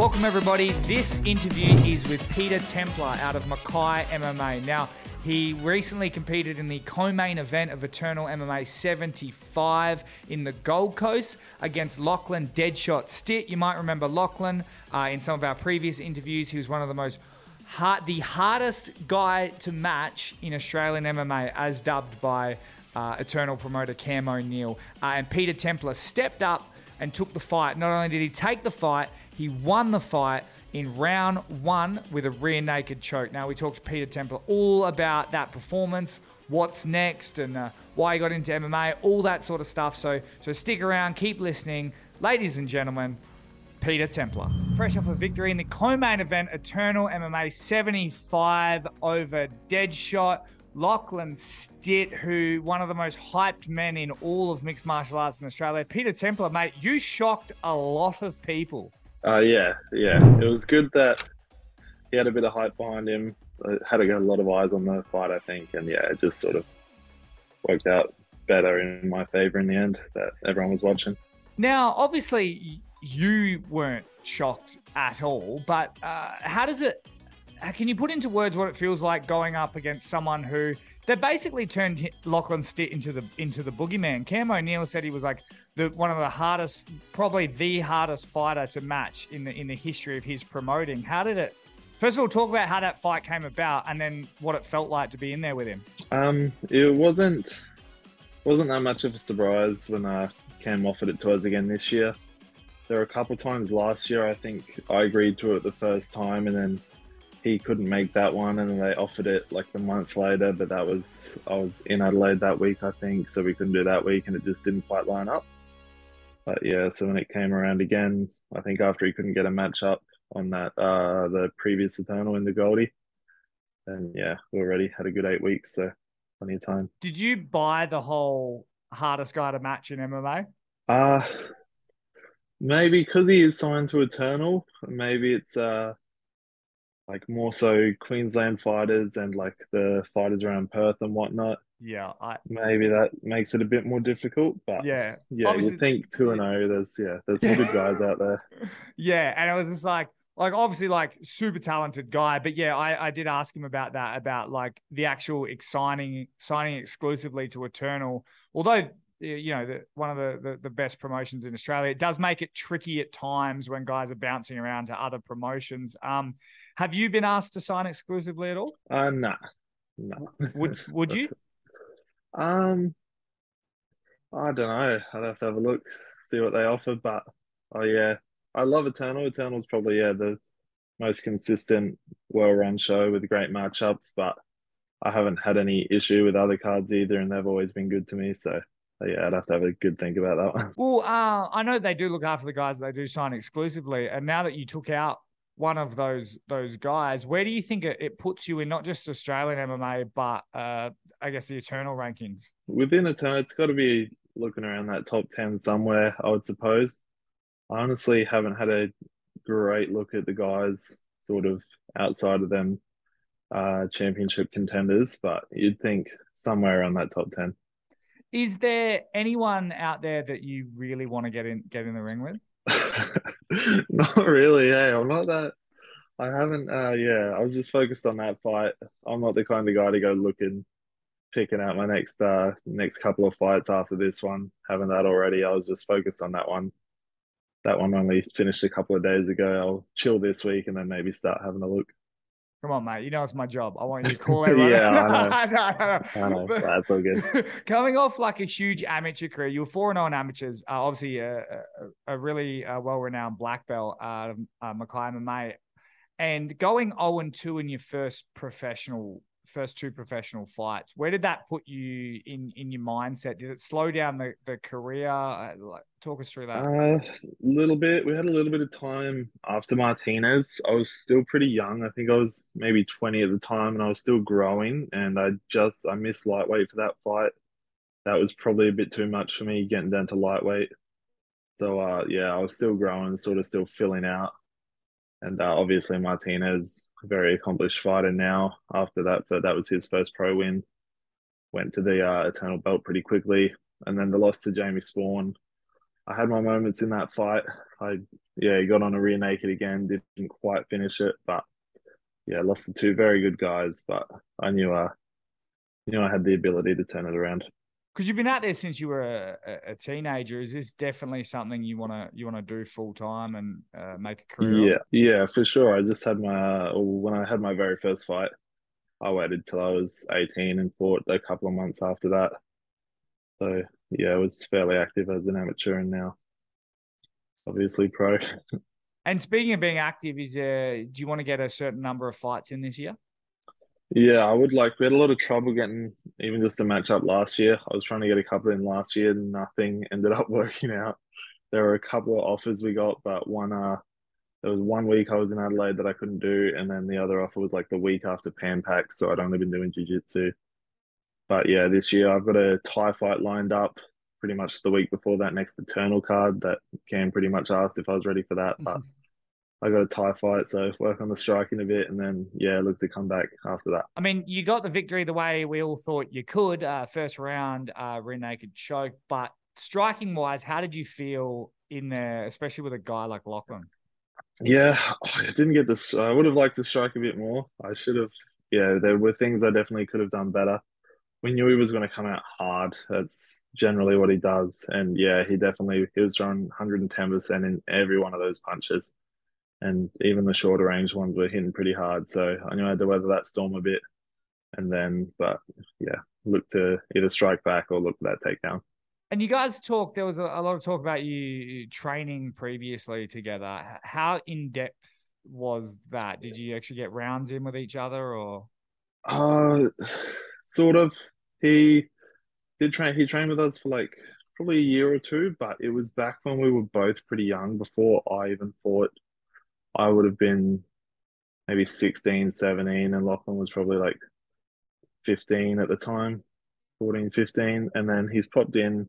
Welcome, everybody. This interview is with Peter Templer out of Mackay MMA. Now, he recently competed in the co main event of Eternal MMA 75 in the Gold Coast against Lachlan Deadshot Stitt. You might remember Lachlan uh, in some of our previous interviews. He was one of the most hard, the hardest guy to match in Australian MMA, as dubbed by uh, Eternal promoter Cam O'Neill. Uh, and Peter Templer stepped up and took the fight. Not only did he take the fight, he won the fight in round one with a rear naked choke. Now, we talked to Peter Templer all about that performance, what's next, and uh, why he got into MMA, all that sort of stuff. So, so stick around, keep listening. Ladies and gentlemen, Peter Templer. Fresh off a victory in the co-main event, Eternal MMA 75 over Deadshot. Lachlan Stitt, who one of the most hyped men in all of mixed martial arts in Australia. Peter Templer, mate, you shocked a lot of people. Uh, yeah, yeah. It was good that he had a bit of hype behind him. Had a lot of eyes on the fight, I think, and yeah, it just sort of worked out better in my favor in the end that everyone was watching. Now, obviously, you weren't shocked at all, but uh, how does it can you put into words what it feels like going up against someone who they basically turned Lachlan Stitt into the into the boogeyman? Cam O'Neill said he was like the one of the hardest, probably the hardest fighter to match in the in the history of his promoting. How did it? First of all, talk about how that fight came about, and then what it felt like to be in there with him. Um, it wasn't wasn't that much of a surprise when I came offered it to us again this year. There were a couple times last year. I think I agreed to it the first time, and then he couldn't make that one, and they offered it like the month later. But that was I was in Adelaide that week, I think, so we couldn't do that week, and it just didn't quite line up. But yeah, so when it came around again, I think after he couldn't get a match up on that uh the previous Eternal in the Goldie, and yeah, we already had a good eight weeks, so plenty of time. Did you buy the whole hardest guy to match in MMA? Uh maybe because he is signed to Eternal. Maybe it's uh like more so Queensland fighters and like the fighters around Perth and whatnot. Yeah, I maybe that makes it a bit more difficult, but yeah, yeah, you think two and zero. Oh, there's yeah, there's some good guys out there. Yeah, and it was just like like obviously like super talented guy, but yeah, I I did ask him about that about like the actual signing signing exclusively to Eternal, although you know the, one of the, the, the best promotions in Australia. It does make it tricky at times when guys are bouncing around to other promotions. Um, have you been asked to sign exclusively at all? Uh, nah, nah. Would Would you? um, I don't know. I'd have to have a look, see what they offer. But oh yeah, I love Eternal. Eternal's probably yeah the most consistent, well-run show with great matchups. But I haven't had any issue with other cards either, and they've always been good to me. So yeah, I'd have to have a good think about that one. Well, uh, I know they do look after the guys that they do sign exclusively, and now that you took out one of those those guys, where do you think it, it puts you in not just Australian MMA, but uh, I guess the Eternal rankings? Within Eternal, it's got to be looking around that top ten somewhere, I would suppose. I honestly haven't had a great look at the guys sort of outside of them uh, championship contenders, but you'd think somewhere around that top ten. Is there anyone out there that you really want to get in get in the ring with? not really. Hey, I'm not that. I haven't. Uh, yeah, I was just focused on that fight. I'm not the kind of guy to go looking, picking out my next uh next couple of fights after this one. Having that already, I was just focused on that one. That one only finished a couple of days ago. I'll chill this week and then maybe start having a look. Come on, mate. You know it's my job. I want you to call everyone. yeah, I know. I know. That's all good. Coming off like a huge amateur career, you were 4 0 amateurs, uh, obviously a, a, a really uh, well renowned black belt out of uh, Mackay MMA. And going 0 and 2 in your first professional first two professional fights. Where did that put you in in your mindset? Did it slow down the the career? Uh, like, talk us through that. A uh, little bit. We had a little bit of time after Martinez. I was still pretty young. I think I was maybe twenty at the time, and I was still growing. And I just I missed lightweight for that fight. That was probably a bit too much for me getting down to lightweight. So uh, yeah, I was still growing, sort of still filling out. And uh, obviously Martinez very accomplished fighter now. After that, but that was his first pro win. Went to the uh, Eternal Belt pretty quickly, and then the loss to Jamie Spawn. I had my moments in that fight. I yeah, he got on a rear naked again. Didn't quite finish it, but yeah, lost to two very good guys. But I knew I uh, knew I had the ability to turn it around. Because you've been out there since you were a, a, teenager. Is this definitely something you want to you want to do full time and uh, make a career? Yeah, of? yeah, for sure. I just had my uh, when I had my very first fight. I waited till I was 18 and fought a couple of months after that. So yeah, I was fairly active as an amateur and now obviously pro. and speaking of being active, is uh, do you want to get a certain number of fights in this year? Yeah, I would like. We had a lot of trouble getting even just a match up last year. I was trying to get a couple in last year, and nothing ended up working out. There were a couple of offers we got, but one uh there was one week I was in Adelaide that I couldn't do, and then the other offer was like the week after Pan Pac, so I'd only been doing jiu jitsu. But yeah, this year I've got a Thai fight lined up pretty much the week before that next Eternal card that Cam pretty much asked if I was ready for that. But I got a Thai fight, so work on the striking a bit, and then yeah, look to come back after that. I mean, you got the victory the way we all thought you could. Uh, first round, uh, rear naked choke, but striking wise, how did you feel in there, especially with a guy like Lachlan? Yeah, I didn't get this. I would have liked to strike a bit more. I should have. Yeah, there were things I definitely could have done better. We knew he was going to come out hard. That's generally what he does. And yeah, he definitely he was throwing 110% in every one of those punches. And even the shorter range ones were hitting pretty hard. So I knew I had to weather that storm a bit. And then, but yeah, look to either strike back or look for that takedown. And you guys talked, there was a, a lot of talk about you training previously together. How in depth was that? Did you actually get rounds in with each other or? Uh, sort of. He did train. He trained with us for like probably a year or two, but it was back when we were both pretty young. Before I even fought, I would have been maybe 16, 17, and Lachlan was probably like 15 at the time, 14, 15. And then he's popped in.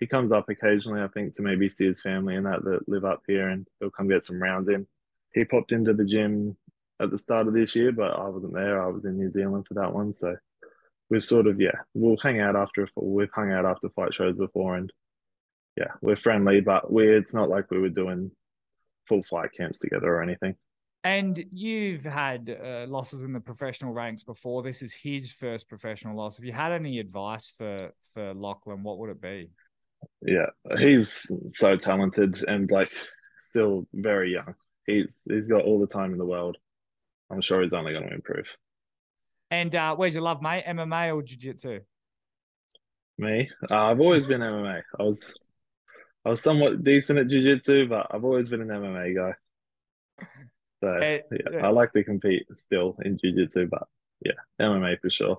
He comes up occasionally, I think, to maybe see his family and that that live up here, and he'll come get some rounds in. He popped into the gym at the start of this year, but I wasn't there. I was in New Zealand for that one, so we've sort of yeah we'll hang out after we've hung out after fight shows before and yeah we're friendly but we it's not like we were doing full fight camps together or anything. And you've had uh, losses in the professional ranks before. This is his first professional loss. If you had any advice for for lachlan? What would it be? Yeah he's so talented and like still very young. He's he's got all the time in the world. I'm sure he's only going to improve. And uh, where's your love, mate? MMA or jiu-jitsu? Me, uh, I've always been MMA. I was, I was somewhat decent at jiu-jitsu, but I've always been an MMA guy. So uh, yeah, I like to compete still in jiu-jitsu, but yeah, MMA for sure.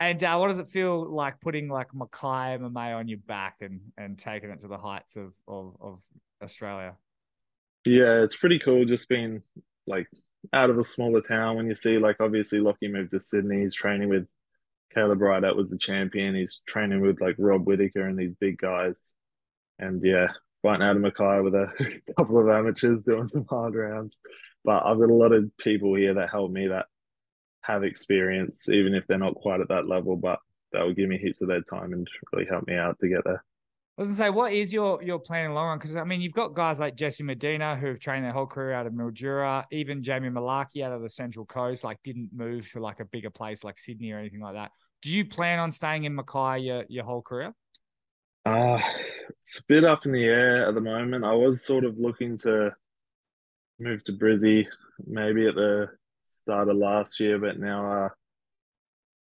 And uh, what does it feel like putting like Mackay MMA on your back and and taking it to the heights of of, of Australia? Yeah, it's pretty cool. Just being like out of a smaller town when you see like obviously Lockie moved to Sydney, he's training with Caleb Wright that was the champion, he's training with like Rob Whittaker and these big guys. And yeah, fighting out of Mackay with a couple of amateurs doing some hard rounds. But I've got a lot of people here that help me that have experience, even if they're not quite at that level, but that will give me heaps of their time and really help me out to get there. I was gonna say, what is your your plan in long run? Because I mean, you've got guys like Jesse Medina who have trained their whole career out of Mildura, even Jamie Mullarkey out of the Central Coast, like didn't move to like a bigger place like Sydney or anything like that. Do you plan on staying in Mackay your, your whole career? Uh it's a bit up in the air at the moment. I was sort of looking to move to Brizzy maybe at the start of last year, but now uh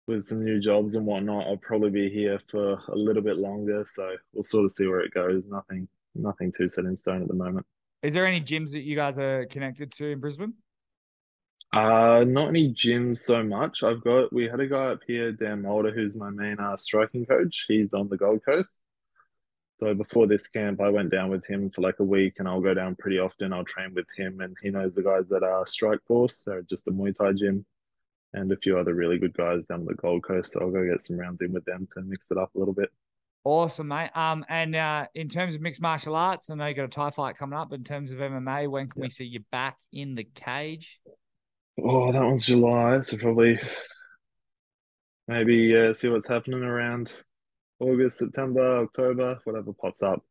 with some new jobs and whatnot, I'll probably be here for a little bit longer. So we'll sort of see where it goes. Nothing, nothing too set in stone at the moment. Is there any gyms that you guys are connected to in Brisbane? Uh, not any gyms so much. I've got we had a guy up here, Dan Mulder, who's my main uh, striking coach. He's on the Gold Coast. So before this camp, I went down with him for like a week, and I'll go down pretty often. I'll train with him, and he knows the guys that are Strike Force. They're just a Muay Thai gym and a few other really good guys down the Gold Coast. So I'll go get some rounds in with them to mix it up a little bit. Awesome, mate. Um, and uh, in terms of mixed martial arts, I know you got a Thai fight coming up. In terms of MMA, when can yeah. we see you back in the cage? Oh, that one's July, so probably maybe uh, see what's happening around August, September, October, whatever pops up.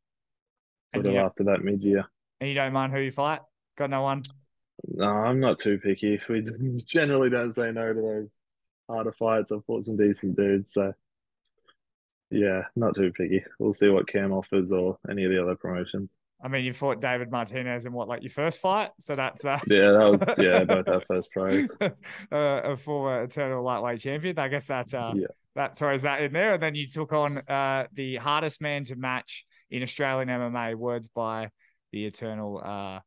Sort and of after that mid year. And you don't mind who you fight? Got no one? No, I'm not too picky. We generally don't say no to those harder fights. I've fought some decent dudes, so yeah, not too picky. We'll see what Cam offers or any of the other promotions. I mean, you fought David Martinez in what, like your first fight? So that's uh... yeah, that was yeah, both our first pros. uh, a former eternal lightweight champion. I guess that uh, yeah. That throws that in there. And then you took on uh, the hardest man to match in Australian MMA. Words by the eternal uh,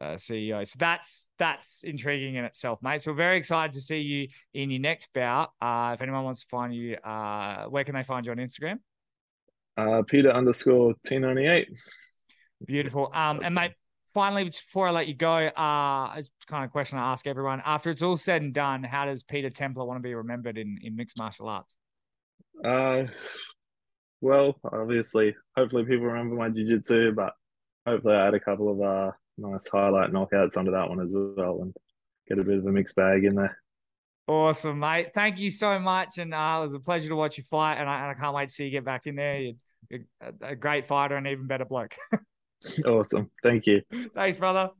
uh, CEO. So that's that's intriguing in itself, mate. So we're very excited to see you in your next bout. Uh, if anyone wants to find you, uh, where can they find you on Instagram? Uh, Peter underscore T ninety eight. Beautiful. Um, and mate, finally, before I let you go, uh, it's kind of a question I ask everyone. After it's all said and done, how does Peter Templer want to be remembered in, in mixed martial arts? Uh, well, obviously, hopefully people remember my jiu-jitsu, but hopefully I had a couple of uh nice highlight knockouts under that one as well, and get a bit of a mixed bag in there. Awesome, mate. Thank you so much, and uh, it was a pleasure to watch you fight, and I, and I can't wait to see you get back in there. You're a, a great fighter and even better bloke. awesome. Thank you. Thanks, brother.